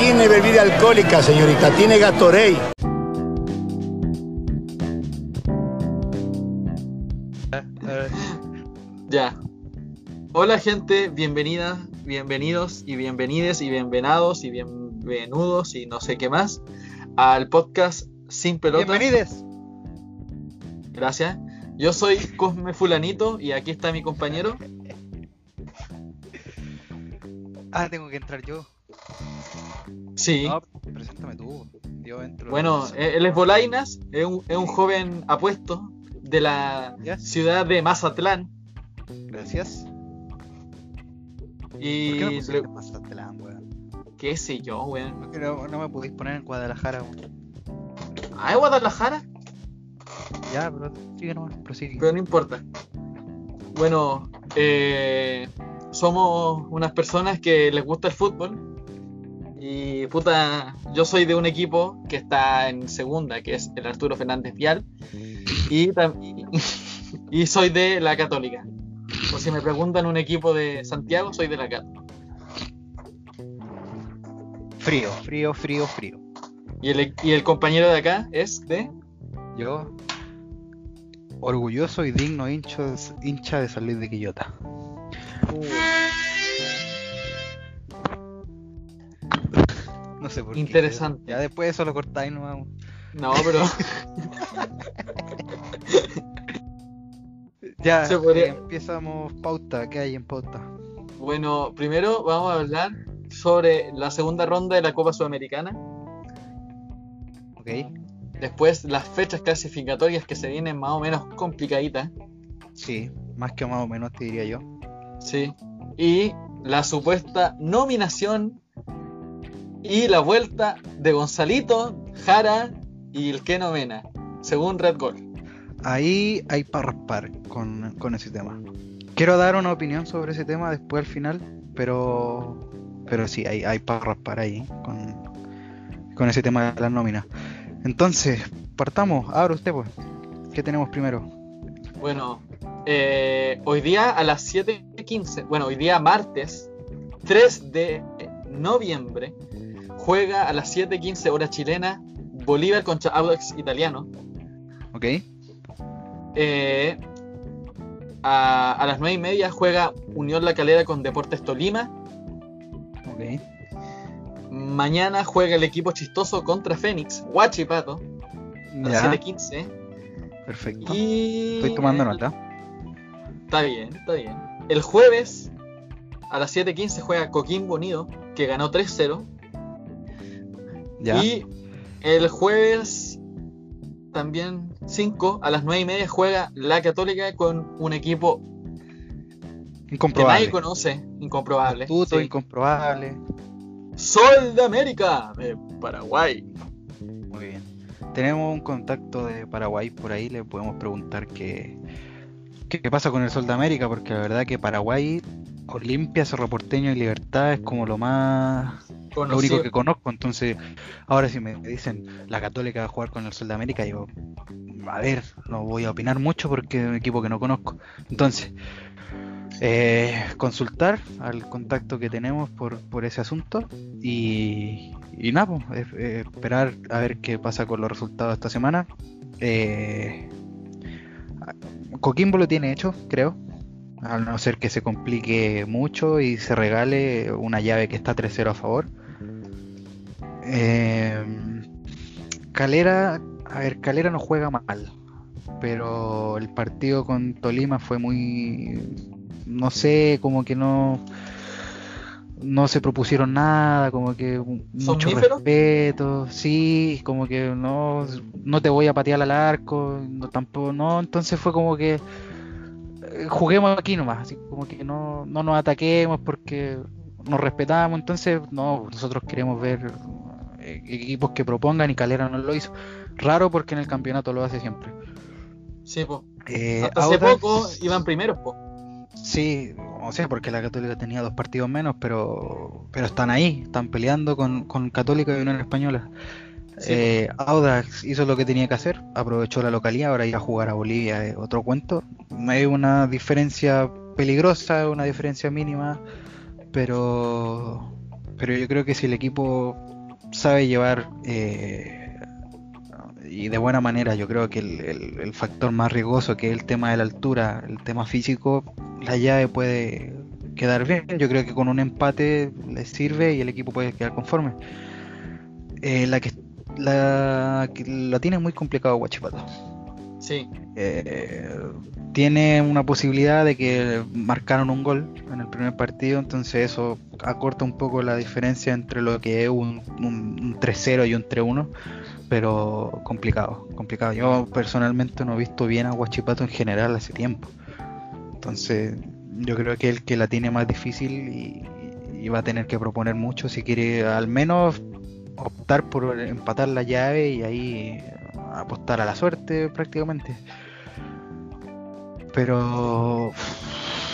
tiene bebida alcohólica, señorita, tiene Gatorade. Ya. Hola gente, bienvenidas, bienvenidos y bienvenides y bienvenados y bienvenudos y no sé qué más al podcast Sin Pelota. Bienvenides. Gracias. Yo soy Cosme Fulanito y aquí está mi compañero. Ah, tengo que entrar yo. Sí. No, preséntame tú. Yo entro. Bueno, eh, él es Bolainas, es un, es un joven apuesto de la ciudad de Mazatlán. Gracias. Y ¿Por qué me pusiste le- en Mazatlán, weón? qué sé yo, weón. ¿Por qué no, no me pudiste poner en Guadalajara, weón? Ah, es Guadalajara, Ya, pero sigue nomás, prosigue. pero no importa. Bueno, eh, somos unas personas que les gusta el fútbol. Y puta, yo soy de un equipo que está en segunda, que es el Arturo Fernández Vial. Y, y, soy de la Católica. O si me preguntan un equipo de Santiago, soy de la Católica. Frío, frío, frío, frío. Y el, y el compañero de acá es de. Yo, orgulloso y digno hincha de, hincha de San Luis de Quillota. Sé por qué. Interesante. Ya después de eso lo cortáis nomás. No, pero. Ya, Se podría- eh, empezamos pauta. ¿Qué hay en pauta? Bueno, primero vamos a hablar sobre la segunda ronda de la Copa Sudamericana. Ok. Después las fechas clasificatorias que se vienen más o menos complicaditas. Sí, más que más o menos te diría yo. Sí. Y la supuesta nominación y la vuelta de Gonzalito, Jara y el que novena, según Red Gold. Ahí hay para raspar con, con ese tema. Quiero dar una opinión sobre ese tema después al final, pero pero sí, hay, hay para raspar ahí con, con ese tema de las nóminas. Entonces, partamos. Abra usted, pues. ¿Qué tenemos primero? Bueno, eh, hoy día a las 7.15, bueno, hoy día martes 3 de noviembre, juega a las 7.15 hora chilena Bolívar contra Audax Italiano. ¿Ok? Eh, a, a las 9 y media juega Unión La Calera con Deportes Tolima. ¿Ok? Mañana juega el equipo chistoso contra Fénix, Huachipato, a las Ya, 7.15. perfecto. Y... Estoy tomando nota. Está bien, está bien. El jueves a las 7.15 juega Coquimbo Unido, que ganó 3-0. Ya. Y el jueves también 5 a las 9 y media juega la Católica con un equipo que Incomprobable. nadie conoce, incomprobable. Astuto, Sí. incomprobable. Sol de América de Paraguay. Muy bien. Tenemos un contacto de Paraguay por ahí, le podemos preguntar qué, qué pasa con el Sol de América, porque la verdad que Paraguay, Olimpia, Cerro Porteño y Libertad es como lo más lo único que conozco, entonces ahora si me dicen la Católica va a jugar con el Sol de América, yo a ver, no voy a opinar mucho porque es un equipo que no conozco. Entonces, eh, consultar al contacto que tenemos por, por ese asunto y, y nada, pues, eh, eh, esperar a ver qué pasa con los resultados esta semana. Eh, Coquimbo lo tiene hecho, creo. A no ser que se complique mucho y se regale una llave que está 3-0 a favor. Eh, Calera, a ver, Calera no juega mal, pero el partido con Tolima fue muy, no sé, como que no, no se propusieron nada, como que mucho respeto, sí, como que no, no te voy a patear al arco, no tampoco, no, entonces fue como que eh, juguemos aquí nomás, así como que no, no nos ataquemos porque nos respetamos, entonces no, nosotros queremos ver equipos que propongan y Calera no lo hizo. Raro porque en el campeonato lo hace siempre. Sí, po. Eh, Hasta hace Audax- poco iban primeros, po. Sí, o sea, porque la Católica tenía dos partidos menos, pero pero están ahí, están peleando con, con Católica y Unión Española. Sí, Eh, Audax hizo lo que tenía que hacer, aprovechó la localidad, ahora ir a jugar a Bolivia es otro cuento. No hay una diferencia peligrosa, una diferencia mínima, pero pero yo creo que si el equipo sabe llevar eh, y de buena manera, yo creo que el, el, factor más riesgoso que es el tema de la altura, el tema físico, la llave puede quedar bien. Yo creo que con un empate le sirve y el equipo puede quedar conforme. Eh, la que la, la tiene muy complicado Guachipato. Sí. Eh, tiene una posibilidad de que marcaron un gol en el primer partido, entonces eso acorta un poco la diferencia entre lo que es un, un, 3-0 y un 3-1, pero complicado, complicado. Yo personalmente no he visto bien a Guachipato en general hace tiempo, entonces yo creo que el que la tiene más difícil y, y va a tener que proponer mucho si quiere al menos optar por empatar la llave y ahí apostar a la suerte prácticamente. Pero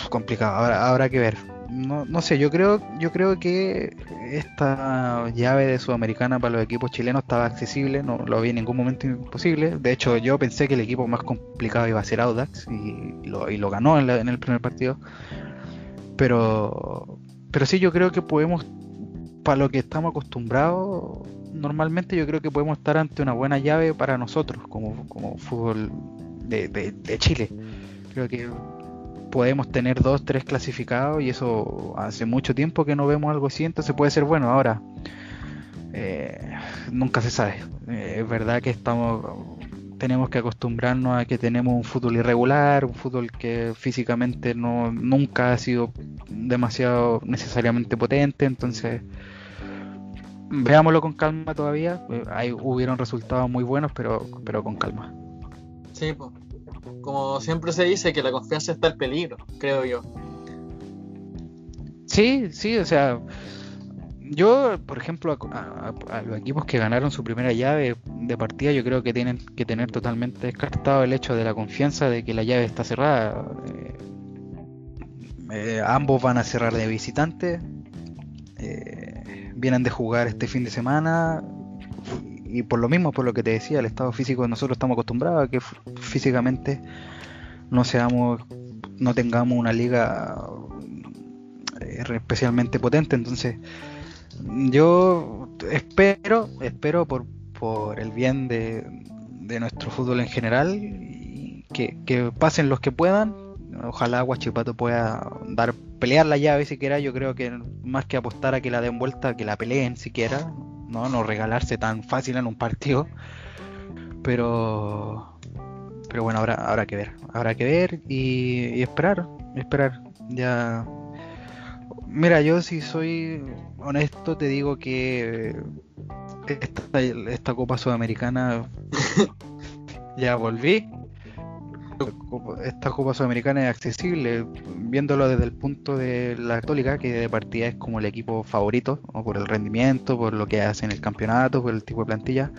complicado, ahora habrá que ver. No, no sé, yo creo, yo creo que esta llave de Sudamericana para los equipos chilenos estaba accesible, no lo vi en ningún momento imposible. De hecho, yo pensé que el equipo más complicado iba a ser Audax y, lo, y lo, ganó en, en, el primer partido. Pero, pero sí, yo creo que podemos, para lo que estamos acostumbrados, normalmente yo creo que podemos estar ante una buena llave para nosotros como, como fútbol de, de, Chile. Creo que podemos tener dos, tres clasificados y eso hace mucho tiempo que no vemos algo así, entonces puede ser bueno. Ahora, eh, nunca se sabe. Eh, es verdad que estamos tenemos que acostumbrarnos a que tenemos un fútbol irregular, un fútbol que físicamente no nunca ha sido demasiado necesariamente potente, entonces veámoslo con calma todavía. Eh, ahí hubieron resultados muy buenos, pero, pero con calma. Sí, pues. Como siempre se dice, que la confianza está en peligro, creo yo. Sí, sí, o sea, yo, por ejemplo, a, los equipos que ganaron su primera llave de partida, yo creo que tienen que tener totalmente descartado el hecho de la confianza de que la llave está cerrada. Eh, eh, ambos van a cerrar de visitante. Eh, vienen de jugar este fin de semana y por lo mismo, por lo que te decía, el estado físico nosotros estamos acostumbrados a que físicamente no seamos, no tengamos una liga eh, especialmente potente, entonces yo espero, espero por, por el bien de, de nuestro fútbol en general que, que pasen los que puedan Ojalá Guachipato pueda dar pelear la llave siquiera. Yo creo que más que apostar a que la den vuelta, que la peleen siquiera. No, no regalarse tan fácil en un partido. Pero pero bueno, habrá, habrá que ver. Habrá que ver y, esperar. Esperar. Ya. Mira, yo si soy honesto te digo que esta, esta Copa Sudamericana ya volví esta Copa Sudamericana es accesible, viéndolo desde el punto de la Católica, que de partida es como el equipo favorito, por el rendimiento, por lo que hace en el campeonato, por el tipo de plantilla.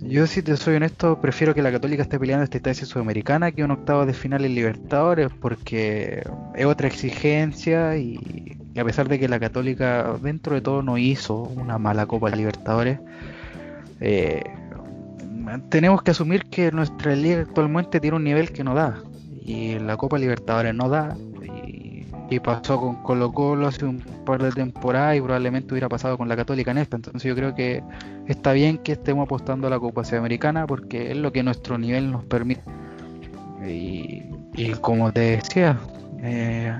Yo, si te soy honesto, prefiero que la Católica esté peleando esta instancia sudamericana que un octavo de final en Libertadores, porque es otra exigencia y, a pesar de que la Católica dentro de todo no hizo una mala Copa Libertadores, eh, tenemos que asumir que nuestra liga actualmente tiene un nivel que no da. Y la Copa Libertadores no da. Y, pasó con Colo Colo hace un par de temporadas y probablemente hubiera pasado con la Católica en esta. Entonces yo creo que está bien que estemos apostando a la Copa Sudamericana porque es lo que nuestro nivel nos permite. Y, como te decía, eh,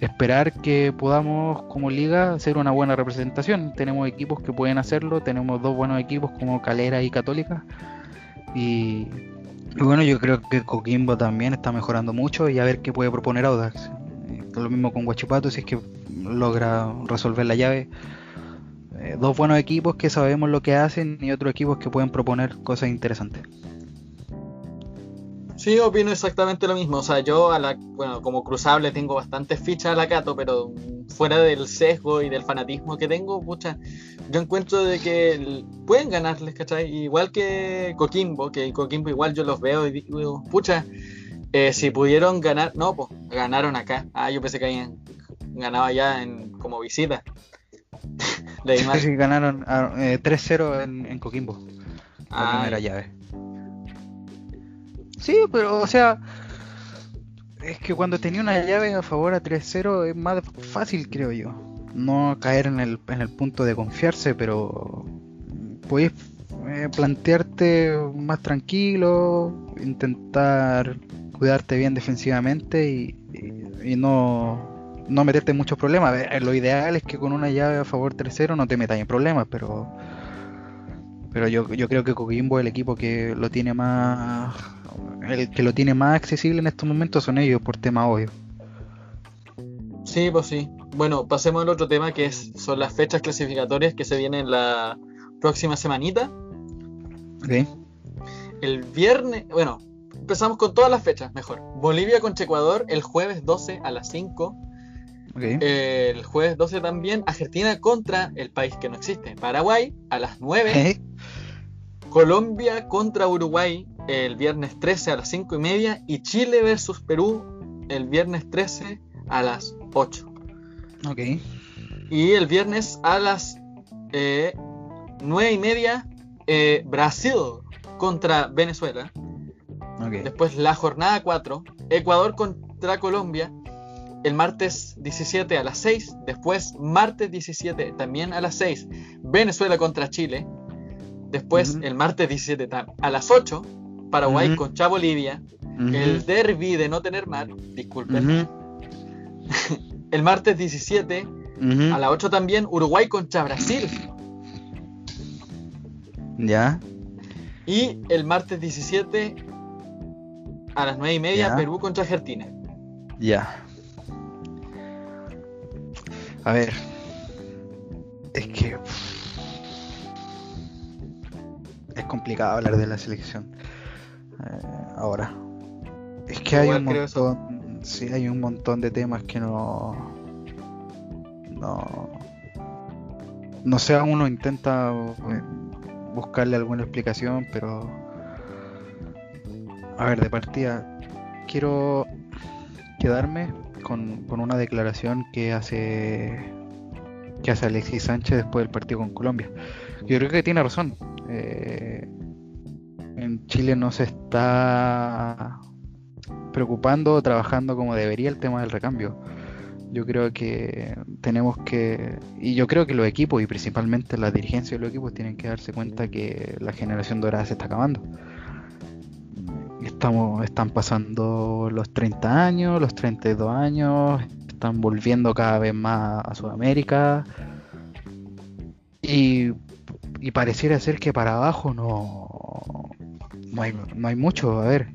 esperar que podamos como liga hacer una buena representación. Tenemos equipos que pueden hacerlo, tenemos dos buenos equipos como Calera y Católica y, bueno, yo creo que Coquimbo también está mejorando mucho y a ver qué puede proponer Audax. Eh, lo mismo con Guachipato, si es que logra resolver la llave. Eh, dos buenos equipos que sabemos lo que hacen y otros equipos que pueden proponer cosas interesantes. Sí, opino exactamente lo mismo. O sea, yo a la, bueno, como cruzable tengo bastantes fichas a la Cato, pero fuera del sesgo y del fanatismo que tengo, pucha, yo encuentro de que pueden ganarles, ¿cachai? Igual que Coquimbo, que Coquimbo igual yo los veo y digo, pucha, eh, si pudieron ganar, no, pues ganaron acá. Ah, yo pensé que habían ganado allá en, como visita. sí, ganaron 3-0 ah, eh, en, en, Coquimbo. La ah, primera llave. Sí, pero o sea, es que cuando tenía una llave a favor a 3-0 es más fácil, creo yo. no caer en el, en el punto de confiarse, pero puedes eh, plantearte más tranquilo, intentar cuidarte bien defensivamente y, y, no, no meterte en muchos problemas. Lo ideal es que con una llave a favor 3-0 no te metas en problemas, pero pero yo, yo creo que Coquimbo es el equipo que lo tiene más el que lo tiene más accesible en estos momentos son ellos por tema obvio. Sí, pues sí. Bueno, pasemos al otro tema que es, son las fechas clasificatorias que se vienen la próxima semanita. Okay. El viernes, bueno, empezamos con todas las fechas, mejor. Bolivia contra Ecuador el jueves 12 a las 5. Okay. El jueves 12 también Argentina contra el país que no existe, Paraguay a las 9. Okay. Colombia contra Uruguay el viernes 13 a las 5 y media. Y Chile versus Perú el viernes 13 a las 8. Ok. Y el viernes a las eh, 9 y media eh, Brasil contra Venezuela. Okay. Después la jornada 4, Ecuador contra Colombia, el martes 17 a las 6. Después martes 17 también a las 6, Venezuela contra Chile. Después el martes 17 ta- a las 8, Paraguay Ujú. contra Bolivia. El derby de no tener mar, disculpen. El martes 17 Ujú. a las 8 también, Uruguay contra Brasil. Ya. Y el martes 17 a las 9 y media, Ya. Perú contra Argentina. Ya. A ver. Es que. Es complicado hablar de la selección. Eh, ahora. Es que hay Igual un montón. Sí, hay un montón de temas que no. No. No sé, uno intenta eh, buscarle alguna explicación, pero. A ver, de partida. Quiero quedarme con, con una declaración que hace que hace Alexis Sánchez después del partido con Colombia. Yo creo que tiene razón. Eh, Chile no se está preocupando o trabajando como debería el tema del recambio. Yo creo que tenemos que, y yo creo que los equipos y principalmente la dirigencia de los equipos tienen que darse cuenta que la generación dorada se está acabando. Estamos, están pasando los 30 años, los 32 años, están volviendo cada vez más a Sudamérica y, y pareciera ser que para abajo no, no, hay, no hay mucho. A ver,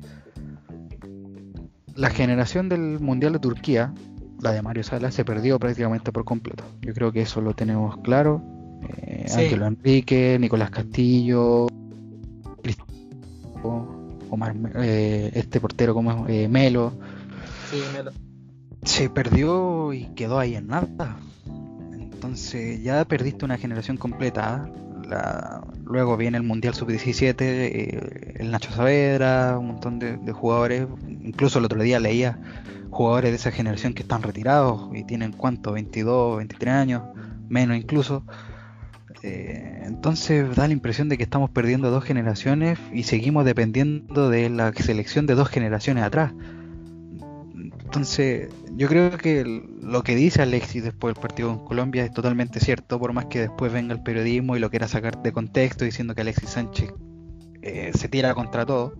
la generación del Mundial de Turquía, la de Mario Sala, se perdió prácticamente por completo. Yo creo que eso lo tenemos claro. Eh, Sí. Ángelo Enrique, Nicolás Castillo, Omar, eh, este portero como es, eh, Melo, Sí, Melo. se perdió y quedó ahí en nada. Entonces ya perdiste una generación completa. Luego viene el Mundial Sub-17, eh, el Nacho Saavedra, un montón de, de jugadores. Incluso el otro día leía jugadores de esa generación que están retirados y tienen cuánto, 22, 23 años, menos incluso. Eh, entonces da la impresión de que estamos perdiendo dos generaciones y seguimos dependiendo de la selección de dos generaciones atrás. Entonces, yo creo que lo que dice Alexis después del partido con Colombia es totalmente cierto, por más que después venga el periodismo y lo quiera sacar de contexto diciendo que Alexis Sánchez eh, se tira contra todo.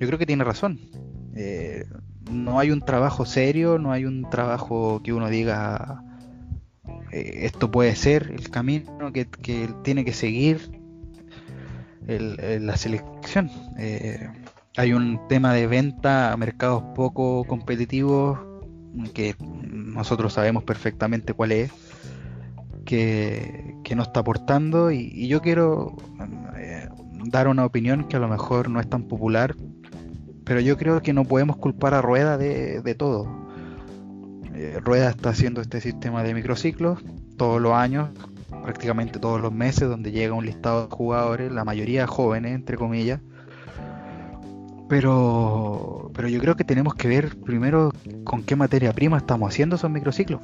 Yo creo que tiene razón. Eh, no hay un trabajo serio, no hay un trabajo que uno diga eh, esto puede ser el camino que, tiene que seguir el- la selección. Eh, hay un tema de venta a mercados poco competitivos que nosotros sabemos perfectamente cuál es, que, que no está aportando y, yo quiero eh, dar una opinión que a lo mejor no es tan popular, pero yo creo que no podemos culpar a Rueda de, de todo. Eh, Rueda está haciendo este sistema de microciclos todos los años, prácticamente todos los meses, donde llega un listado de jugadores, la mayoría jóvenes, entre comillas. Pero, pero yo creo que tenemos que ver primero con qué materia prima estamos haciendo esos microciclos.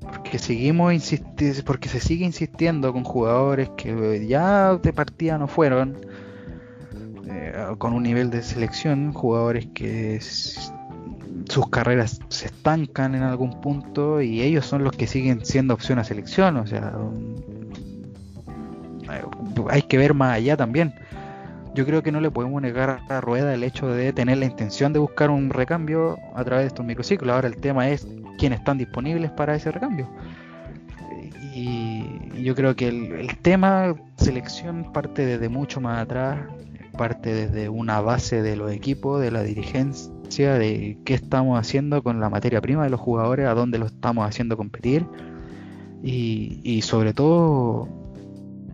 Porque seguimos porque se sigue insistiendo con jugadores que ya de partida no fueron, eh, con un nivel de selección, jugadores que sus carreras se estancan en algún punto y ellos son los que siguen siendo opción a selección. O sea, hay que ver más allá también. Yo creo que no le podemos negar a Rueda el hecho de tener la intención de buscar un recambio a través de estos microciclos. Ahora el tema es quiénes están disponibles para ese recambio. Y yo creo que el, tema selección parte desde mucho más atrás, parte desde una base de los equipos, de la dirigencia, de qué estamos haciendo con la materia prima de los jugadores, a dónde lo estamos haciendo competir y, y sobre todo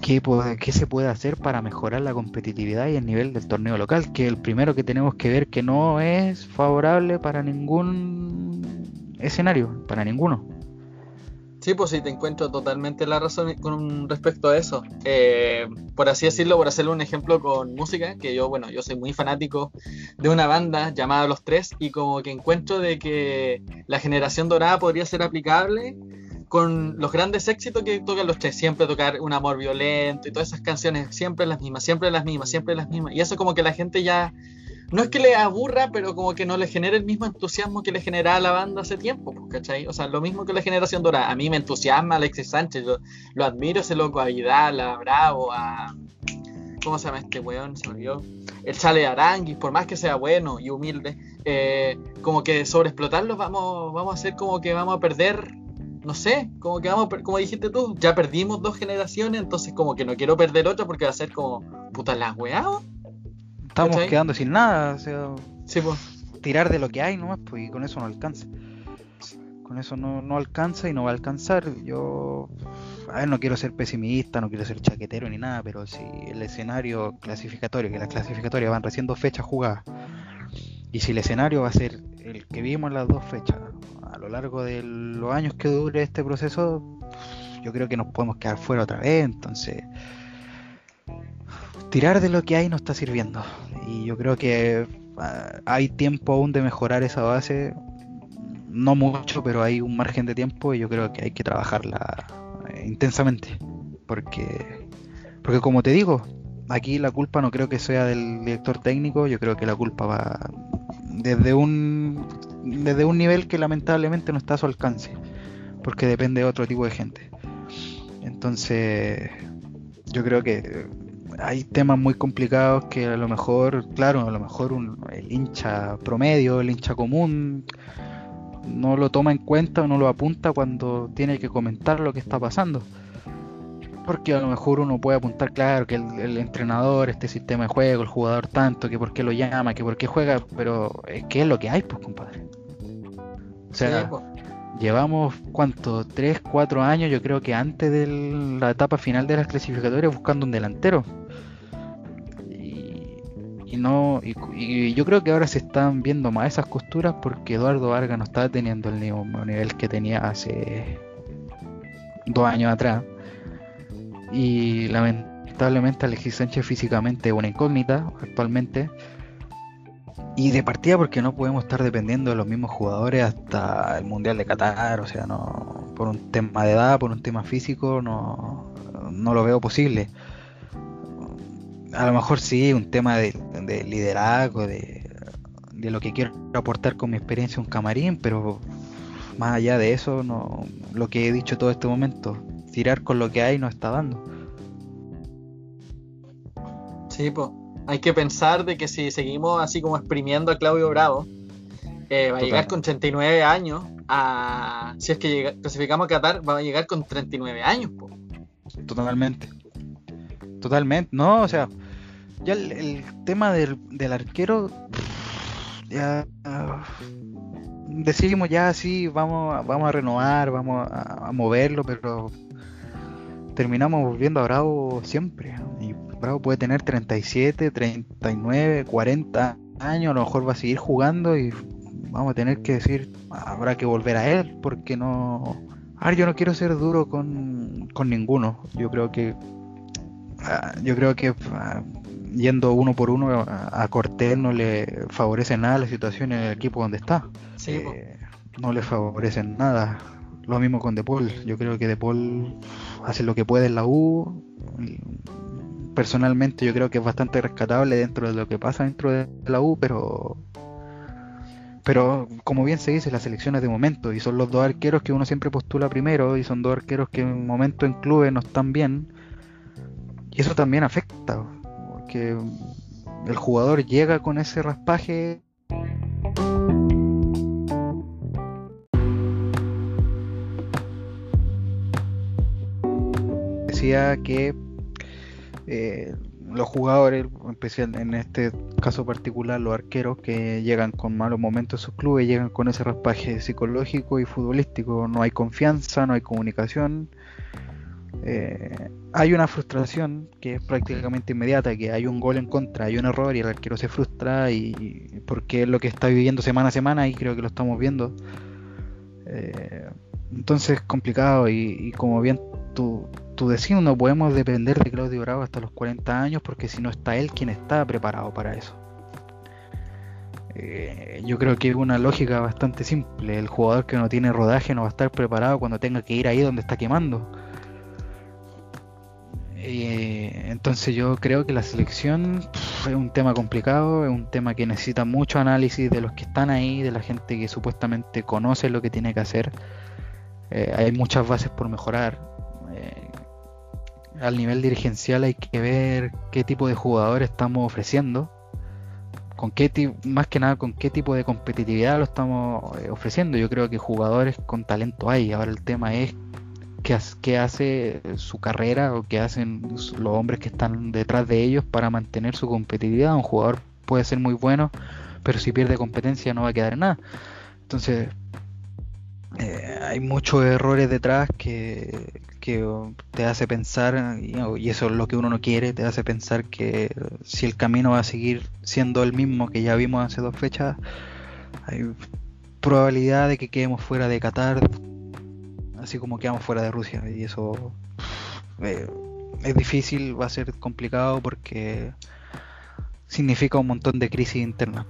qué, qué, se puede hacer para mejorar la competitividad y el nivel del torneo local, que el primero que tenemos que ver que no es favorable para ningún escenario, para ninguno. Sí, pues sí, te encuentro totalmente la razón con respecto a eso. Eh, por así decirlo, por hacerle un ejemplo con música, que yo, bueno, yo soy muy fanático de una banda llamada Los Tres y como que encuentro de que la generación dorada podría ser aplicable con los grandes éxitos que tocan los tres, siempre tocar un amor violento y todas esas canciones, siempre las mismas, siempre las mismas, siempre las mismas. Y eso como que la gente ya no es que le aburra, pero como que no le genera el mismo entusiasmo que le generaba la banda hace tiempo, pues, ¿cachai? O sea, lo mismo que la generación dorada. A mí me entusiasma Alexis Sánchez, yo lo admiro ese loco, a Vidal, a Bravo, a... ¿Cómo se llama este weón? Se olvidó. El Chale Aranguis, por más que sea bueno y humilde, eh, como que sobre explotarlos vamos, vamos a hacer como que vamos a perder no sé, como que vamos, como dijiste tú, ya perdimos dos generaciones, entonces como que no quiero perder otra porque va a ser como, puta la weá, estamos quedando sin nada, o sea, sí, pues. tirar de lo que hay nomás, pues, y con eso no alcanza. Con eso no, no alcanza y no va a alcanzar. Yo, a ver, no quiero ser pesimista, no quiero ser chaquetero ni nada, pero si el escenario clasificatorio, que las clasificatorias van recién dos fechas jugadas, y si el escenario va a ser el que vimos en las dos fechas, a lo largo de los años que dure este proceso, yo creo que nos podemos quedar fuera otra vez, entonces tirar de lo que hay no está sirviendo. Y yo creo que ah, hay tiempo aún de mejorar esa base. No mucho, pero hay un margen de tiempo y yo creo que hay que trabajarla eh, intensamente. Porque, porque como te digo, aquí la culpa no creo que sea del director técnico, yo creo que la culpa va desde un, desde un nivel que lamentablemente no está a su alcance, porque depende de otro tipo de gente. Entonces, yo creo que hay temas muy complicados que a lo mejor, claro, a lo mejor un, el hincha promedio, el hincha común, no lo toma en cuenta o no lo apunta cuando tiene que comentar lo que está pasando. Porque a lo mejor uno puede apuntar, claro, que el, entrenador, este sistema de juego, el jugador tanto, que por qué lo llama, que por qué juega, pero es que es lo que hay, pues, compadre. O sea, pues. llevamos, ¿cuánto? ¿Tres, cuatro años, yo creo que antes de la etapa final de las clasificatorias buscando un delantero y no y, yo creo que ahora se están viendo más esas costuras porque Eduardo Vargas no está teniendo el mismo nivel que tenía hace dos años atrás y lamentablemente Alexis Sánchez físicamente es una incógnita actualmente. Y de partida porque no podemos estar dependiendo de los mismos jugadores hasta el Mundial de Qatar, o sea, no por un tema de edad, por un tema físico, no, no lo veo posible. A lo mejor sí, un tema de, liderazgo, de, lo que quiero aportar con mi experiencia en un camarín, pero más allá de eso, no, lo que he dicho todo este momento, tirar con lo que hay no está dando. Sí, pues hay que pensar de que si seguimos así como exprimiendo a Claudio Bravo, eh, va a llegar con 39 años a... Si es que clasificamos a Qatar, va a llegar con 39 años. Po. Totalmente. Totalmente. No, o sea, ya el, tema del, arquero, ya decidimos ya sí, vamos, vamos a renovar, vamos a, moverlo, pero terminamos volviendo a Bravo siempre. Y Bravo puede tener 37, 39, 40 años, a lo mejor va a seguir jugando y vamos a tener que decir, habrá que volver a él, porque no... A ver, yo no quiero ser duro con, con ninguno. Yo creo que ah, yo creo que ah, yendo uno por uno a, Cortés no le favorece nada la situación en el equipo donde está. Eh, no le favorece nada. Lo mismo con De Paul. Yo creo que De Paul hace lo que puede en la U. Personalmente yo creo que es bastante rescatable dentro de lo que pasa dentro de la U, pero pero como bien se dice, las selecciones de momento, y son los dos arqueros que uno siempre postula primero, y son dos arqueros que en momento en clubes no están bien, y eso también afecta, porque el jugador llega con ese raspaje. Que eh, los jugadores, especial en este caso particular los arqueros que llegan con malos momentos en sus clubes, llegan con ese raspaje psicológico y futbolístico, no hay confianza, no hay comunicación, eh, hay una frustración que es prácticamente inmediata, que hay un gol en contra, hay un error y el arquero se frustra y porque es lo que está viviendo semana a semana y creo que lo estamos viendo. Eh, entonces es complicado y, y como bien tú, tú decís, no podemos depender de Claudio Bravo hasta los 40 años porque si no está él quien está preparado para eso. Eh, yo creo que es una lógica bastante simple. El jugador que no tiene rodaje no va a estar preparado cuando tenga que ir ahí donde está quemando. Eh, entonces yo creo que la selección es un tema complicado, es un tema que necesita mucho análisis de los que están ahí, de la gente que supuestamente conoce lo que tiene que hacer. Eh, hay muchas bases por mejorar al nivel dirigencial hay que ver qué tipo de jugadores estamos ofreciendo, con qué más que nada con qué tipo de competitividad lo estamos eh, ofreciendo. Yo creo que jugadores con talento hay. Ahora el tema es qué, qué hace su carrera o qué hacen los hombres que están detrás de ellos para mantener su competitividad. Un jugador puede ser muy bueno, pero si pierde competencia no va a quedar en nada. Entonces, eh, hay muchos errores detrás que, que te hace pensar, y eso es lo que uno no quiere, te hace pensar que si el camino va a seguir siendo el mismo que ya vimos hace dos fechas, hay probabilidad de que quedemos fuera de Qatar, así como quedamos fuera de Rusia, y eso eh, es difícil, va a ser complicado porque significa un montón de crisis internas,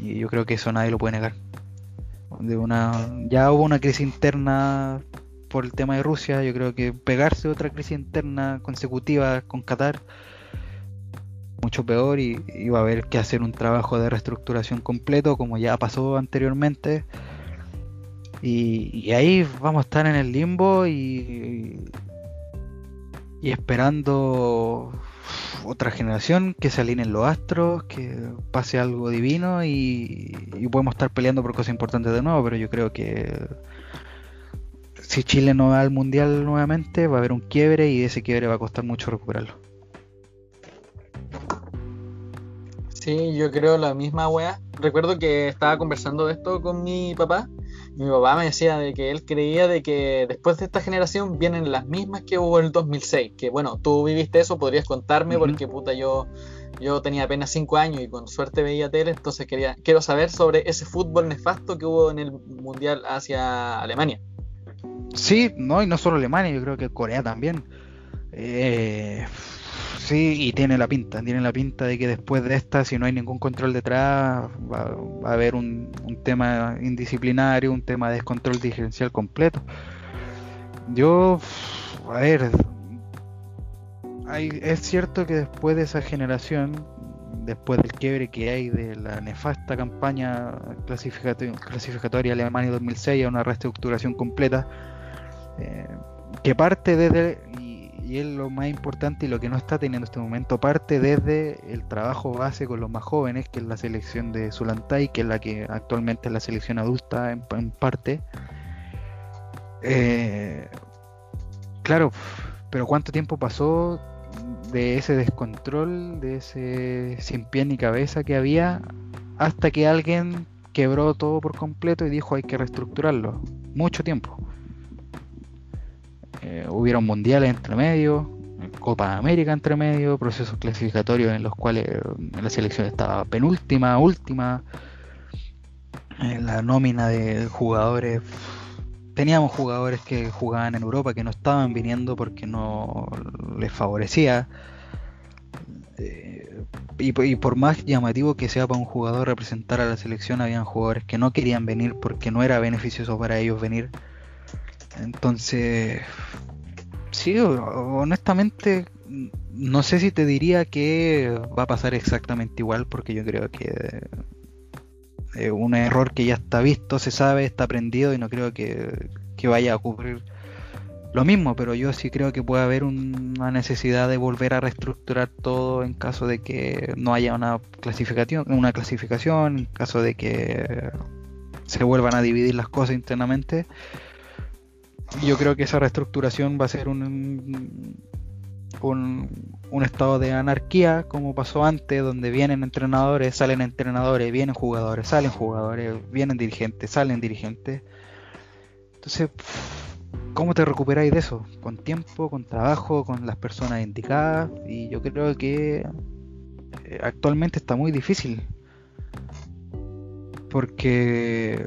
y yo creo que eso nadie lo puede negar. De una, ya hubo una crisis interna por el tema de Rusia. Yo creo que pegarse otra crisis interna consecutiva con Qatar mucho peor y, va a haber que hacer un trabajo de reestructuración completo como ya pasó anteriormente. Y, ahí vamos a estar en el limbo y, y esperando otra generación, que se alineen los astros, que pase algo divino y, y, podemos estar peleando por cosas importantes de nuevo, pero yo creo que si Chile no va al mundial nuevamente, va a haber un quiebre y ese quiebre va a costar mucho recuperarlo. Sí, yo creo la misma wea. Recuerdo que estaba conversando de esto con mi papá. Mi papá me decía de que él creía de que después de esta generación vienen las mismas que hubo en el 2006. Que bueno, tú viviste eso, podrías contarme porque puta yo yo tenía apenas 5 años y con suerte veía tele, entonces quería quiero saber sobre ese fútbol nefasto que hubo en el mundial hacia Alemania. Sí, no, y no solo Alemania, yo creo que Corea también. Eh, sí, y tiene la pinta, tiene la pinta de que después de esta, si no hay ningún control detrás, va, a haber un, tema indisciplinario, un tema de descontrol dirigencial completo. Yo, a ver, es cierto que después de esa generación, después del quiebre que hay de la nefasta campaña clasificatoria, clasificatoria Alemania 2006 a una reestructuración completa, eh, que parte desde, y, es lo más importante y lo que no está teniendo este momento, parte desde el trabajo base con los más jóvenes, que es la selección de Zulantay, que es la que actualmente es la selección adulta en, parte. Eh, claro, pero ¿cuánto tiempo pasó de ese descontrol, de ese sin pie ni cabeza que había, hasta que alguien quebró todo por completo y dijo hay que reestructurarlo? Mucho tiempo. Eh, hubieron mundiales entre medio, Copa América entre medio, procesos clasificatorios en los cuales eh, la selección estaba penúltima, última, en la nómina de jugadores. Teníamos jugadores que jugaban en Europa que no estaban viniendo porque no les favorecía. Eh, y, por más llamativo que sea para un jugador representar a la selección, habían jugadores que no querían venir porque no era beneficioso para ellos venir. Entonces, sí, honestamente, no sé si te diría que va a pasar exactamente igual, porque yo creo que Es un error que ya está visto, se sabe, está aprendido y no creo que, que vaya a ocurrir lo mismo, pero yo sí creo que puede haber una necesidad de volver a reestructurar todo en caso de que no haya una clasificación, una clasificación, en caso de que se vuelvan a dividir las cosas internamente. Yo creo que esa reestructuración va a ser un, un, estado de anarquía como pasó antes, donde vienen entrenadores, salen entrenadores, vienen jugadores, salen jugadores, vienen dirigentes, salen dirigentes. Entonces, ¿Cómo te recuperáis de eso? Con tiempo, con trabajo, con las personas indicadas. Y yo creo que eh, actualmente está muy difícil. Porque.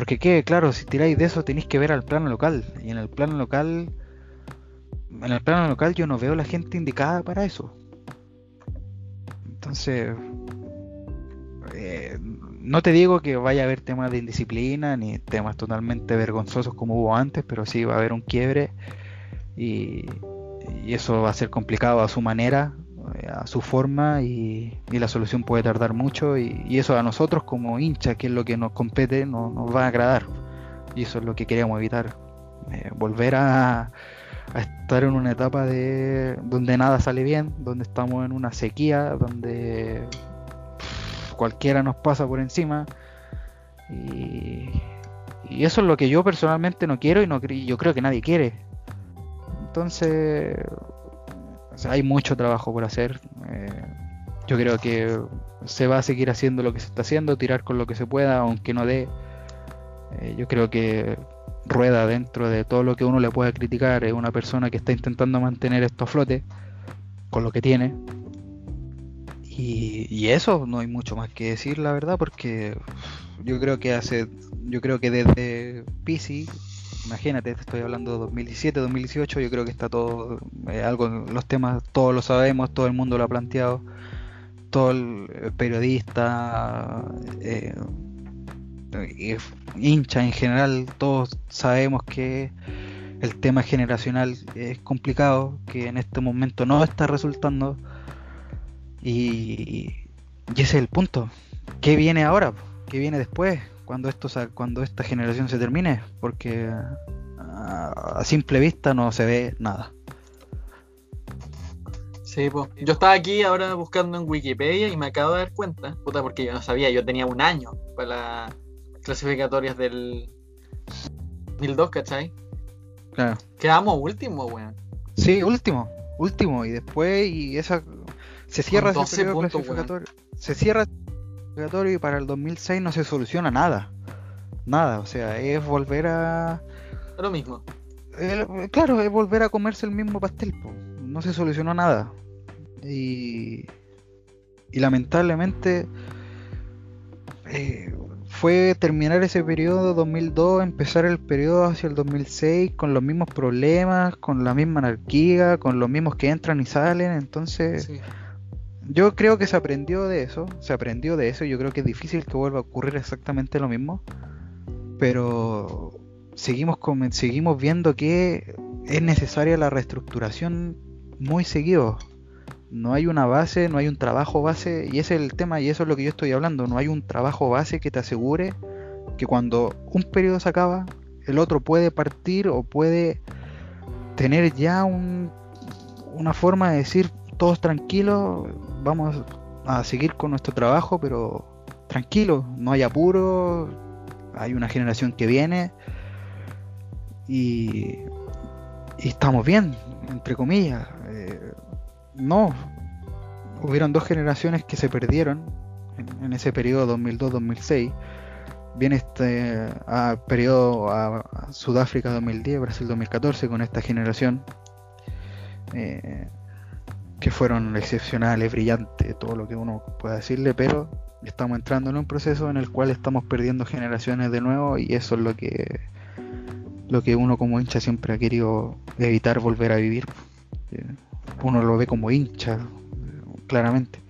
Porque, ¿qué? Claro, si tiráis de eso tenéis que ver al plano local. Y en el plano local. En el plano local yo no veo la gente indicada para eso. Entonces. Eh, no te digo que vaya a haber temas de indisciplina ni temas totalmente vergonzosos como hubo antes, pero sí va a haber un quiebre y, eso va a ser complicado a su manera, a su forma y, la solución puede tardar mucho y, eso a nosotros como hinchas, que es lo que nos compete, no, nos va a agradar y eso es lo que queríamos evitar, eh, volver a, estar en una etapa de donde nada sale bien, donde estamos en una sequía, donde cualquiera nos pasa por encima. Y, eso es lo que yo personalmente no quiero y no yo creo que nadie quiere. Entonces, hay mucho trabajo por hacer. Eh, yo creo que se va a seguir haciendo lo que se está haciendo, tirar con lo que se pueda, aunque no dé. Eh, yo creo que Rueda dentro de todo lo que uno le pueda criticar es una persona que está intentando mantener esto a flote con lo que tiene y, eso, no hay mucho más que decir, la verdad, porque yo creo que hace, yo creo que desde PC, imagínate, estoy hablando de 2017, 2018, yo creo que está todo, eh, algo, los temas todos lo sabemos, todo el mundo lo ha planteado, todo el periodista, eh, hincha en general, todos sabemos que el tema generacional es complicado, que en este momento no está resultando y, ese es el punto. ¿Qué viene ahora? ¿Qué viene después? Cuando, esto, cuando esta generación se termine. Porque a, simple vista no se ve nada. Sí, pues. Yo estaba aquí ahora buscando en Wikipedia y me acabo de dar cuenta, puta, porque yo no sabía, yo tenía un año para las clasificatorias del 2002, ¿cachai? Claro. Quedamos último, weón. Sí, último, último, y después, y esa se cierra ese periodo clasificatorio. Se cierra clasificatorio y para el 2006 no se soluciona nada. Nada, o sea, es volver a. Lo mismo. claro, es volver a comerse el mismo pastel. No se solucionó nada. Y. Y lamentablemente. Eh, fue terminar ese periodo 2002, empezar el periodo hacia el 2006 con los mismos problemas, con la misma anarquía, con los mismos que entran y salen, entonces yo creo que se aprendió de eso, se aprendió de eso, yo creo que es difícil que vuelva a ocurrir exactamente lo mismo, pero seguimos, seguimos viendo que es necesaria la reestructuración muy seguido. No hay una base, no hay un trabajo base, y ese es el tema, y eso es lo que yo estoy hablando, no hay un trabajo base que te asegure que cuando un periodo se acaba, el otro puede partir o puede tener ya un, una forma de decir, todos tranquilos, vamos a seguir con nuestro trabajo, pero tranquilo, no hay apuro, hay una generación que viene y, estamos bien, entre comillas. Eh, no, hubieron dos generaciones que se perdieron en, ese periodo 2002-2006. Viene este periodo a, Sudáfrica 2010, Brasil 2014 con esta generación. Eh, que fueron excepcionales, brillantes, todo lo que uno pueda decirle, pero estamos entrando en un proceso en el cual estamos perdiendo generaciones de nuevo y eso es lo que lo que uno como hincha siempre ha querido evitar volver a vivir. Eh, uno lo ve como hincha, claramente.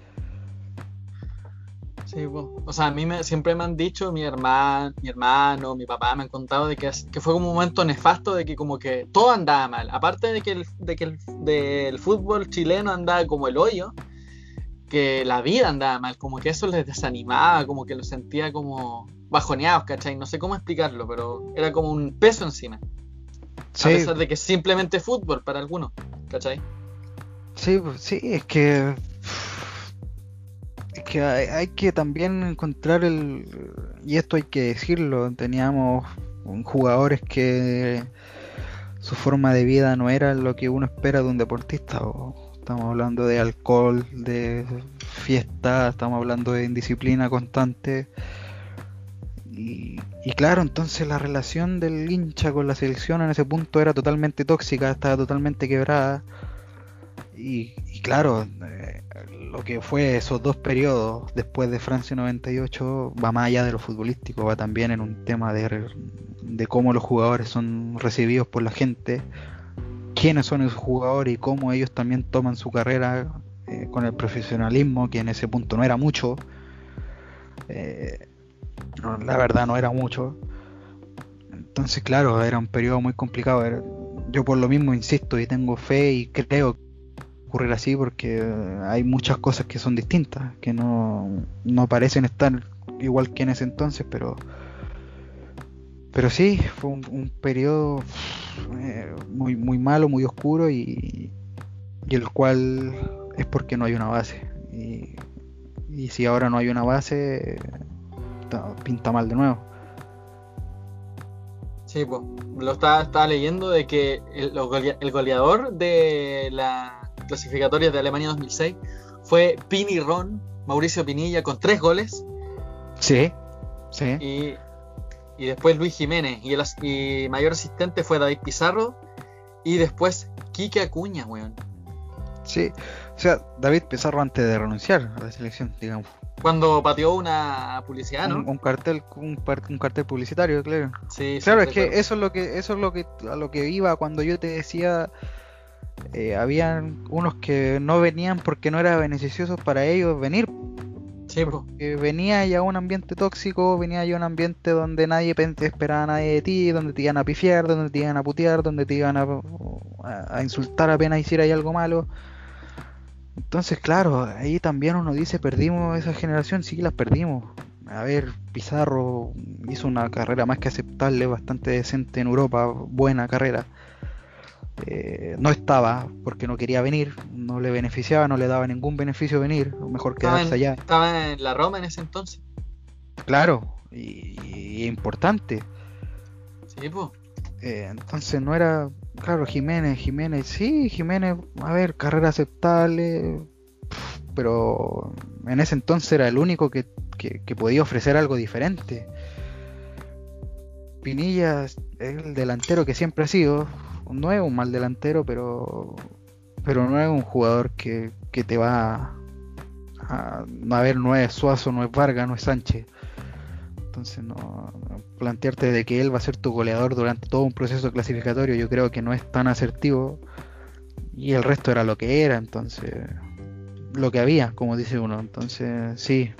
Sí, o sea, a mí me, siempre me han dicho, mi hermano, mi hermano, mi papá me han contado de que, que, fue como un momento nefasto de que como que todo andaba mal. Aparte de que el, de que el del fútbol chileno andaba como el hoyo, que la vida andaba mal, como que eso les desanimaba, como que los sentía como bajoneados, ¿cachai? No sé cómo explicarlo, pero era como un peso encima. A pesar de que es simplemente fútbol para algunos, ¿cachai? Sí, pues, sí, es que que hay, que también encontrar el y esto hay que decirlo, teníamos jugadores que su forma de vida no era lo que uno espera de un deportista. estamos hablando de alcohol, de fiesta, estamos hablando de indisciplina constante. Y, claro, entonces la relación del hincha con la selección en ese punto era totalmente tóxica, estaba totalmente quebrada. Y, claro, eh, lo que fue esos dos periodos después de Francia 98 va más allá de lo futbolístico, va también en un tema de, de cómo los jugadores son recibidos por la gente, quiénes son esos jugadores y cómo ellos también toman su carrera eh, con el profesionalismo, que en ese punto no era mucho. Eh, la verdad no era mucho. Entonces, claro, era un periodo muy complicado. yo por lo mismo insisto y tengo fe y creo que ocurrir así porque hay muchas cosas que son distintas, que no, no parecen estar igual que en ese entonces, pero pero sí, fue un, periodo eh, muy, muy malo, muy oscuro y, y, el cual es porque no hay una base. Y, y si ahora no hay una base, pinta mal de nuevo. Sí, pues, lo estaba, estaba leyendo de que el, el, goleador de las clasificatorias de Alemania 2006 fue Pini Ron, Mauricio Pinilla, con tres goles. Sí, sí. Y y después Luis Jiménez, y el mayor asistente fue David Pizarro, y después Quique Acuña, weón. Sí, o sea, David Pizarro antes de renunciar a la selección, digamos. Cuando pateó una publicidad, ¿no? Un, cartel, un, cartel publicitario, claro. Sí, claro, es que eso es lo que, eso es lo que, a lo que iba cuando yo te decía, eh, habían unos que no venían porque no era beneficioso para ellos venir, Sí, venía ya un ambiente tóxico, venía ya un ambiente donde nadie esperaba a nadie de ti, donde te iban a pifiar, donde te iban a putear, donde te iban a, insultar apenas hiciera algo malo. Entonces, claro, ahí también uno dice, perdimos esa generación, sí las perdimos. A ver, Pizarro hizo una carrera más que aceptable, bastante decente en Europa, buena carrera. Eh, no estaba porque no quería venir, no le beneficiaba, no le daba ningún beneficio venir, mejor quedarse allá. Estaba en la Roma en ese entonces. Claro, y, importante. Sí, pues. entonces no era, claro, Jiménez, Jiménez, sí, Jiménez, a ver, carrera aceptable, pero en ese entonces era el único que, que podía ofrecer algo diferente. Pinilla es el delantero que siempre ha sido, no es un mal delantero, pero pero no es un jugador que, que te va a, a, ver, no es Suazo, no es Vargas, no es Sánchez. Entonces, no plantearte de que él va a ser tu goleador durante todo un proceso clasificatorio, yo creo que no es tan asertivo. Y el resto era lo que era, entonces, lo que había, como dice uno. Entonces, sí,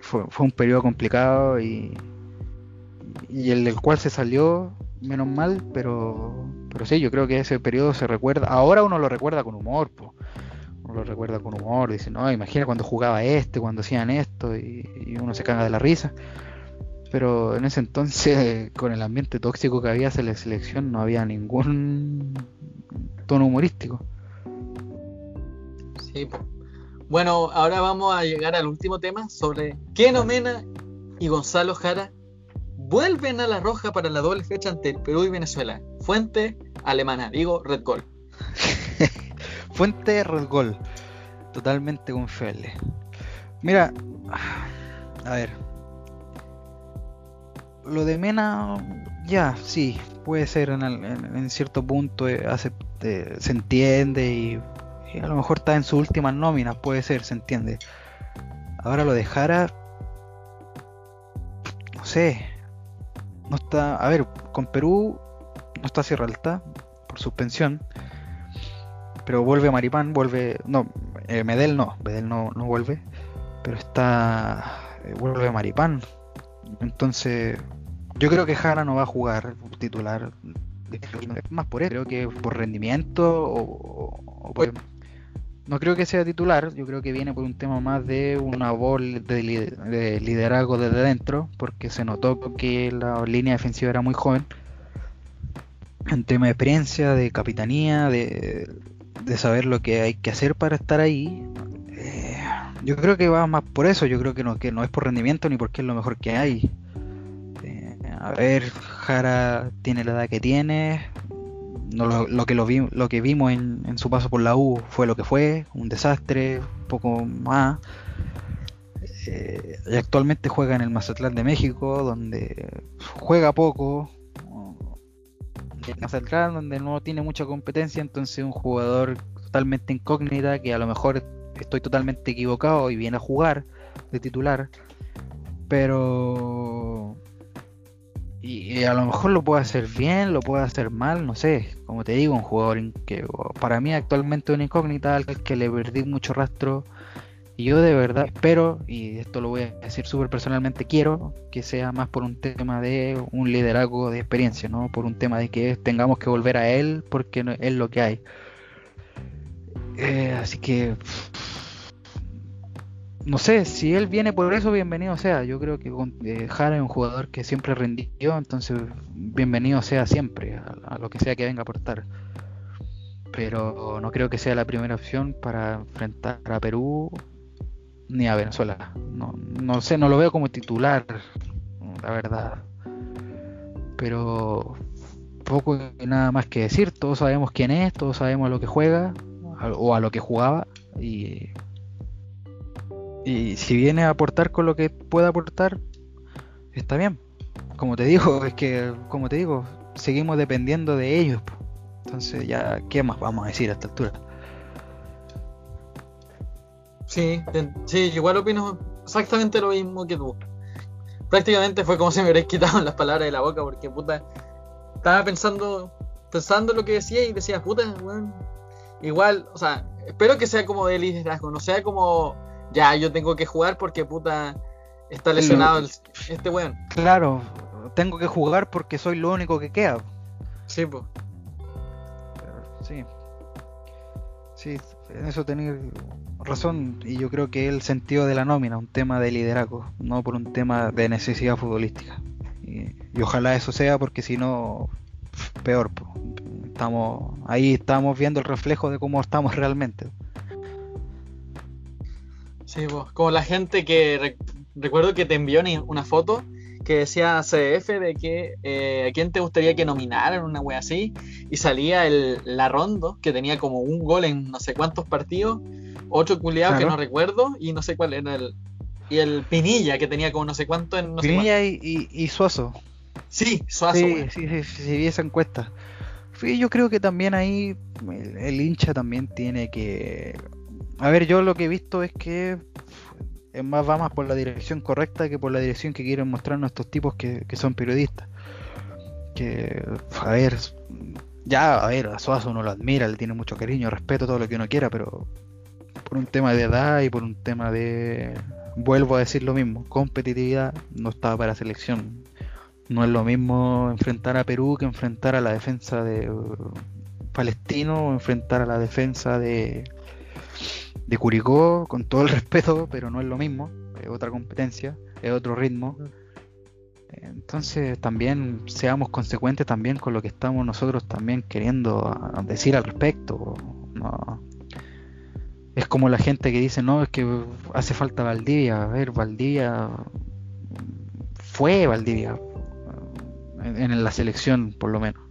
fue, fue un periodo complicado y, y el del cual se salió, menos mal, pero pero sí, yo creo que ese periodo se recuerda. Ahora uno lo recuerda con humor, po. uno lo recuerda con humor. Dice, no, imagina cuando jugaba este, cuando hacían esto, y, uno se caga de la risa. Pero en ese entonces, con el ambiente tóxico que había en la selección, no había ningún tono humorístico. Sí. Bueno, ahora vamos a llegar al último tema sobre Keno Mena y Gonzalo Jara vuelven a la roja para la doble fecha ante Perú y Venezuela. Fuente alemana, digo Red Gol. Fuente Red Gol. Totalmente confiable. Mira, a ver. Lo de Mena, ya, sí, puede ser en, cierto punto, eh, eh, se entiende y, a lo mejor está en su última nómina, puede ser, se entiende. Ahora lo dejara, no sé, no está, a ver, con Perú no está Sierra Alta por suspensión, pero vuelve Maripán, vuelve, no, eh, Medel no, Medel no, no vuelve, pero está, eh, vuelve Maripán, entonces yo creo que Jara no va a jugar titular, más por eso, creo que por rendimiento o, por, no creo que sea titular, yo creo que viene por un tema más de una voz de, liderazgo desde dentro, porque se notó que la línea defensiva era muy joven. En tema de experiencia, de capitanía, de, saber lo que hay que hacer para estar ahí. Eh, yo creo que va más por eso, yo creo que no, que no es por rendimiento ni porque es lo mejor que hay. Eh, a ver, Jara tiene la edad que tiene, lo, que lo, lo que vimos en, su paso por la U fue lo que fue, un desastre, un poco más. Eh, y actualmente juega en el Mazatlán de México, donde juega poco. En Mazatlán, donde no tiene mucha competencia, entonces un jugador totalmente incógnita que a lo mejor estoy totalmente equivocado y viene a jugar de titular. Pero y, a lo mejor lo puede hacer bien, lo puede hacer mal, no sé. Como te digo, un jugador que para mí actualmente es una incógnita, al que le perdí mucho rastro. Y yo de verdad espero, y esto lo voy a decir súper personalmente, quiero que sea más por un tema de un liderazgo de experiencia, no por un tema de que tengamos que volver a él porque es lo que hay. Eh, así que no sé, si él viene por eso, bienvenido sea. Yo creo que eh, Jara es un jugador que siempre rindió, entonces bienvenido sea siempre, a, lo que sea que venga a aportar. Pero no creo que sea la primera opción para enfrentar a Perú ni a Venezuela. No, no sé, no lo veo como titular, la verdad. Pero poco y nada más que decir. Todos sabemos quién es, todos sabemos a lo que juega o a lo que jugaba y y si viene a aportar con lo que pueda aportar, está bien. Como te digo, es que, como te digo, seguimos dependiendo de ellos. Entonces ya, ¿qué más vamos a decir a esta altura? Sí, sí, igual opino exactamente lo mismo que tú. Prácticamente fue como si me hubieras quitado las palabras de la boca, porque puta, estaba pensando, pensando lo que decía y decía, puta, igual, o sea, espero que sea como de liderazgo, no sea como ya yo tengo que jugar porque puta está lesionado este weón. Claro, tengo que jugar porque soy lo único que queda. Sí, pues. Sí. Sí, en eso tenía razón y yo creo que el sentido de la nómina, un tema de liderazgo, no por un tema de necesidad futbolística. Y, ojalá eso sea porque si no, peor. Estamos ahí estamos viendo el reflejo de cómo estamos realmente. Sí, como la gente que recuerdo que te envió una foto que decía CDF de que eh, a quién te gustaría que nominaran una wea así y salía el La Rondo que tenía como un gol en no sé cuántos partidos, otro culiado que no recuerdo y no sé cuál era el y el Pinilla que tenía como no sé cuánto en no Pinilla y, y, Suazo. Sí, Suazo. Sí, sí, sí, sí, vi esa encuesta. yo creo que también ahí el hincha también tiene que a ver, yo lo que he visto es que es más va más por la dirección correcta que por la dirección que quieren mostrarnos estos tipos que, son periodistas. Que, a ver, ya, a ver, a Suazo uno lo admira, le tiene mucho cariño, respeto, todo lo que uno quiera, pero por un tema de edad y por un tema de, vuelvo a decir lo mismo, competitividad no estaba para selección. No es lo mismo enfrentar a Perú que enfrentar a la defensa de Palestino o enfrentar a la defensa de de Curicó, con todo el respeto, pero no es lo mismo, es otra competencia, es otro ritmo. Entonces también seamos consecuentes también con lo que estamos nosotros también queriendo decir al respecto. Es como la gente que dice, no, es que hace falta Valdivia. A ver, Valdivia fue Valdivia en, la selección por lo menos.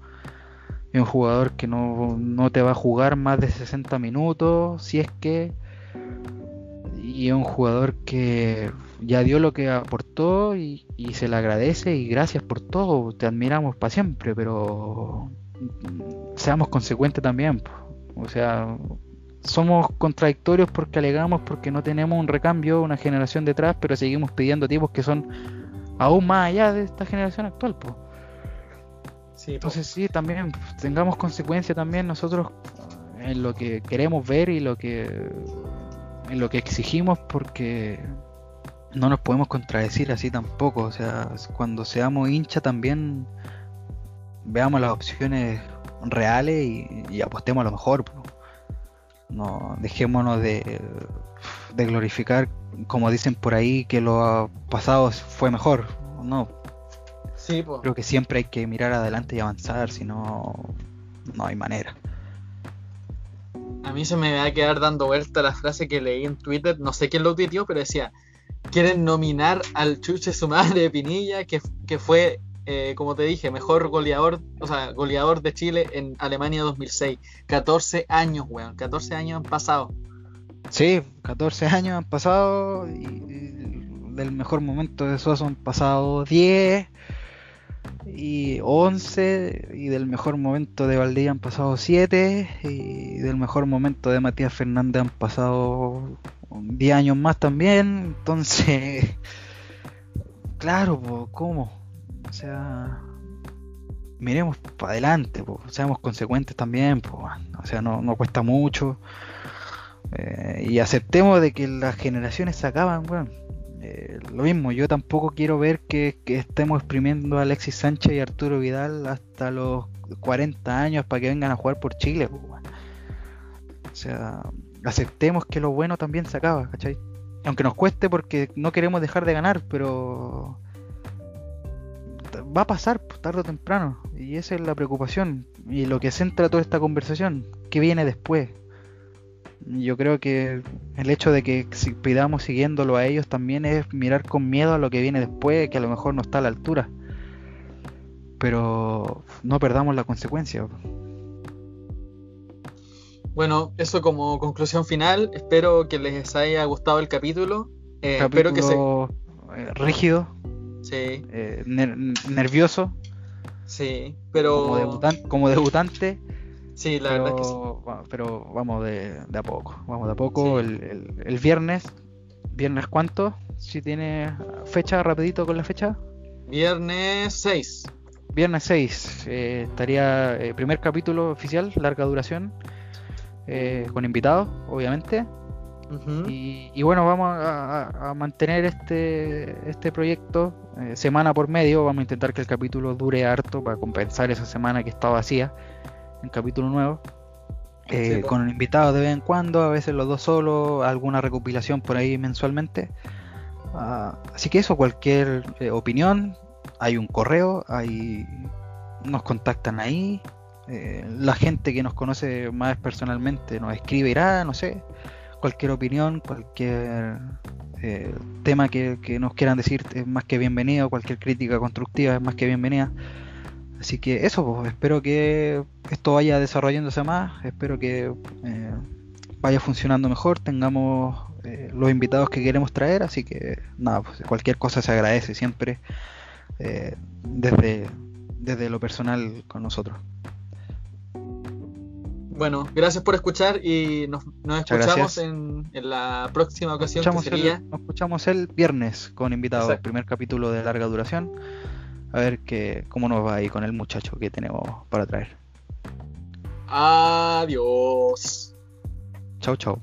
Es un jugador que no, no te va a jugar más de 60 minutos si es que y es un jugador que ya dio lo que aportó y, se le agradece y gracias por todo, te admiramos para siempre, pero seamos consecuentes también. O sea, somos contradictorios porque alegamos porque no tenemos un recambio, una generación detrás, pero seguimos pidiendo tipos que son aún más allá de esta generación actual. Entonces sí, también tengamos consecuencia también nosotros en lo que queremos ver y lo que en lo que exigimos porque no nos podemos contradecir así tampoco. O sea, cuando seamos hincha también veamos las opciones reales y, apostemos a lo mejor. no dejémonos de, de glorificar, como dicen por ahí, que lo pasado fue mejor. No, Sí, creo que siempre hay que mirar adelante y avanzar, si no, no hay manera. A mí se me va a quedar dando vuelta la frase que leí en Twitter, no sé quién lo tuiteó, pero decía, quieren nominar al chuche su madre Pinilla, que, que fue, eh, como te dije, mejor goleador, o sea, goleador de Chile en Alemania 2006. 14 años, weón, 14 años han pasado. Sí, 14 años han pasado y, y del mejor momento de Soso han pasado 10 y 11 y del mejor momento de Valdivia han pasado 7 y del mejor momento de Matías Fernández han pasado 10 años más también, entonces claro, po, ¿cómo? O sea, miremos para adelante, po, seamos consecuentes también, o sea, no, no cuesta mucho. Eh, y aceptemos de que las generaciones se acaban, weón. Eh, lo mismo, yo tampoco quiero ver que, estemos exprimiendo a Alexis Sánchez y Arturo Vidal hasta los 40 años para que vengan a jugar por Chile. O sea, aceptemos que lo bueno también se acaba, ¿cachai? Aunque nos cueste porque no queremos dejar de ganar, pero va a pasar tarde o temprano. Y esa es la preocupación y lo que centra toda esta conversación. ¿Qué viene después? Yo creo que el hecho de que pidamos siguiéndolo a ellos también es mirar con miedo a lo que viene después, que a lo mejor no está a la altura. Pero no perdamos la consecuencia. Bueno, eso como conclusión final, espero que les haya gustado el capítulo. Eh, espero que se... Capítulo, eh, rígido, Sí, eh, ner- nervioso, sí, pero... como, debutan- como debutante. Sí, la pero, verdad es que sí. pero vamos de, de a poco. Vamos de a poco. Sí. El, el- el viernes. ¿Viernes cuánto? Si tiene fecha, rapidito con la fecha. Viernes 6. Viernes 6. eh, estaría eh, primer capítulo oficial, larga duración. eh, con invitados, obviamente. Y, y bueno, vamos a mantener este, este proyecto eh, semana por medio. Vamos a intentar que el capítulo dure harto para compensar esa semana que está vacía en capítulo nuevo. Eh, Sí, con invitados de vez en cuando, a veces los dos solos, alguna recopilación por ahí mensualmente. Ah, así que eso, cualquier eh, opinión, hay un correo, hay nos contactan ahí. eh, la gente que nos conoce más personalmente nos escribe, irá, no sé, cualquier opinión, cualquier eh, tema que, que nos quieran decir es más que bienvenido, cualquier crítica constructiva es más que bienvenida. Así que eso, pues, espero que esto vaya desarrollándose más, espero que eh, vaya funcionando mejor, tengamos eh, los invitados que queremos traer, así que nada, pues, cualquier cosa se agradece siempre eh, desde, desde lo personal con nosotros. Bueno, gracias por escuchar y nos, nos escuchamos en, en la próxima ocasión que escuchamos sería... el, nos escuchamos el viernes con invitados, primer capítulo de larga duración. A ver que, cómo nos va ahí con el muchacho que tenemos para traer. Adiós. Chau, chau.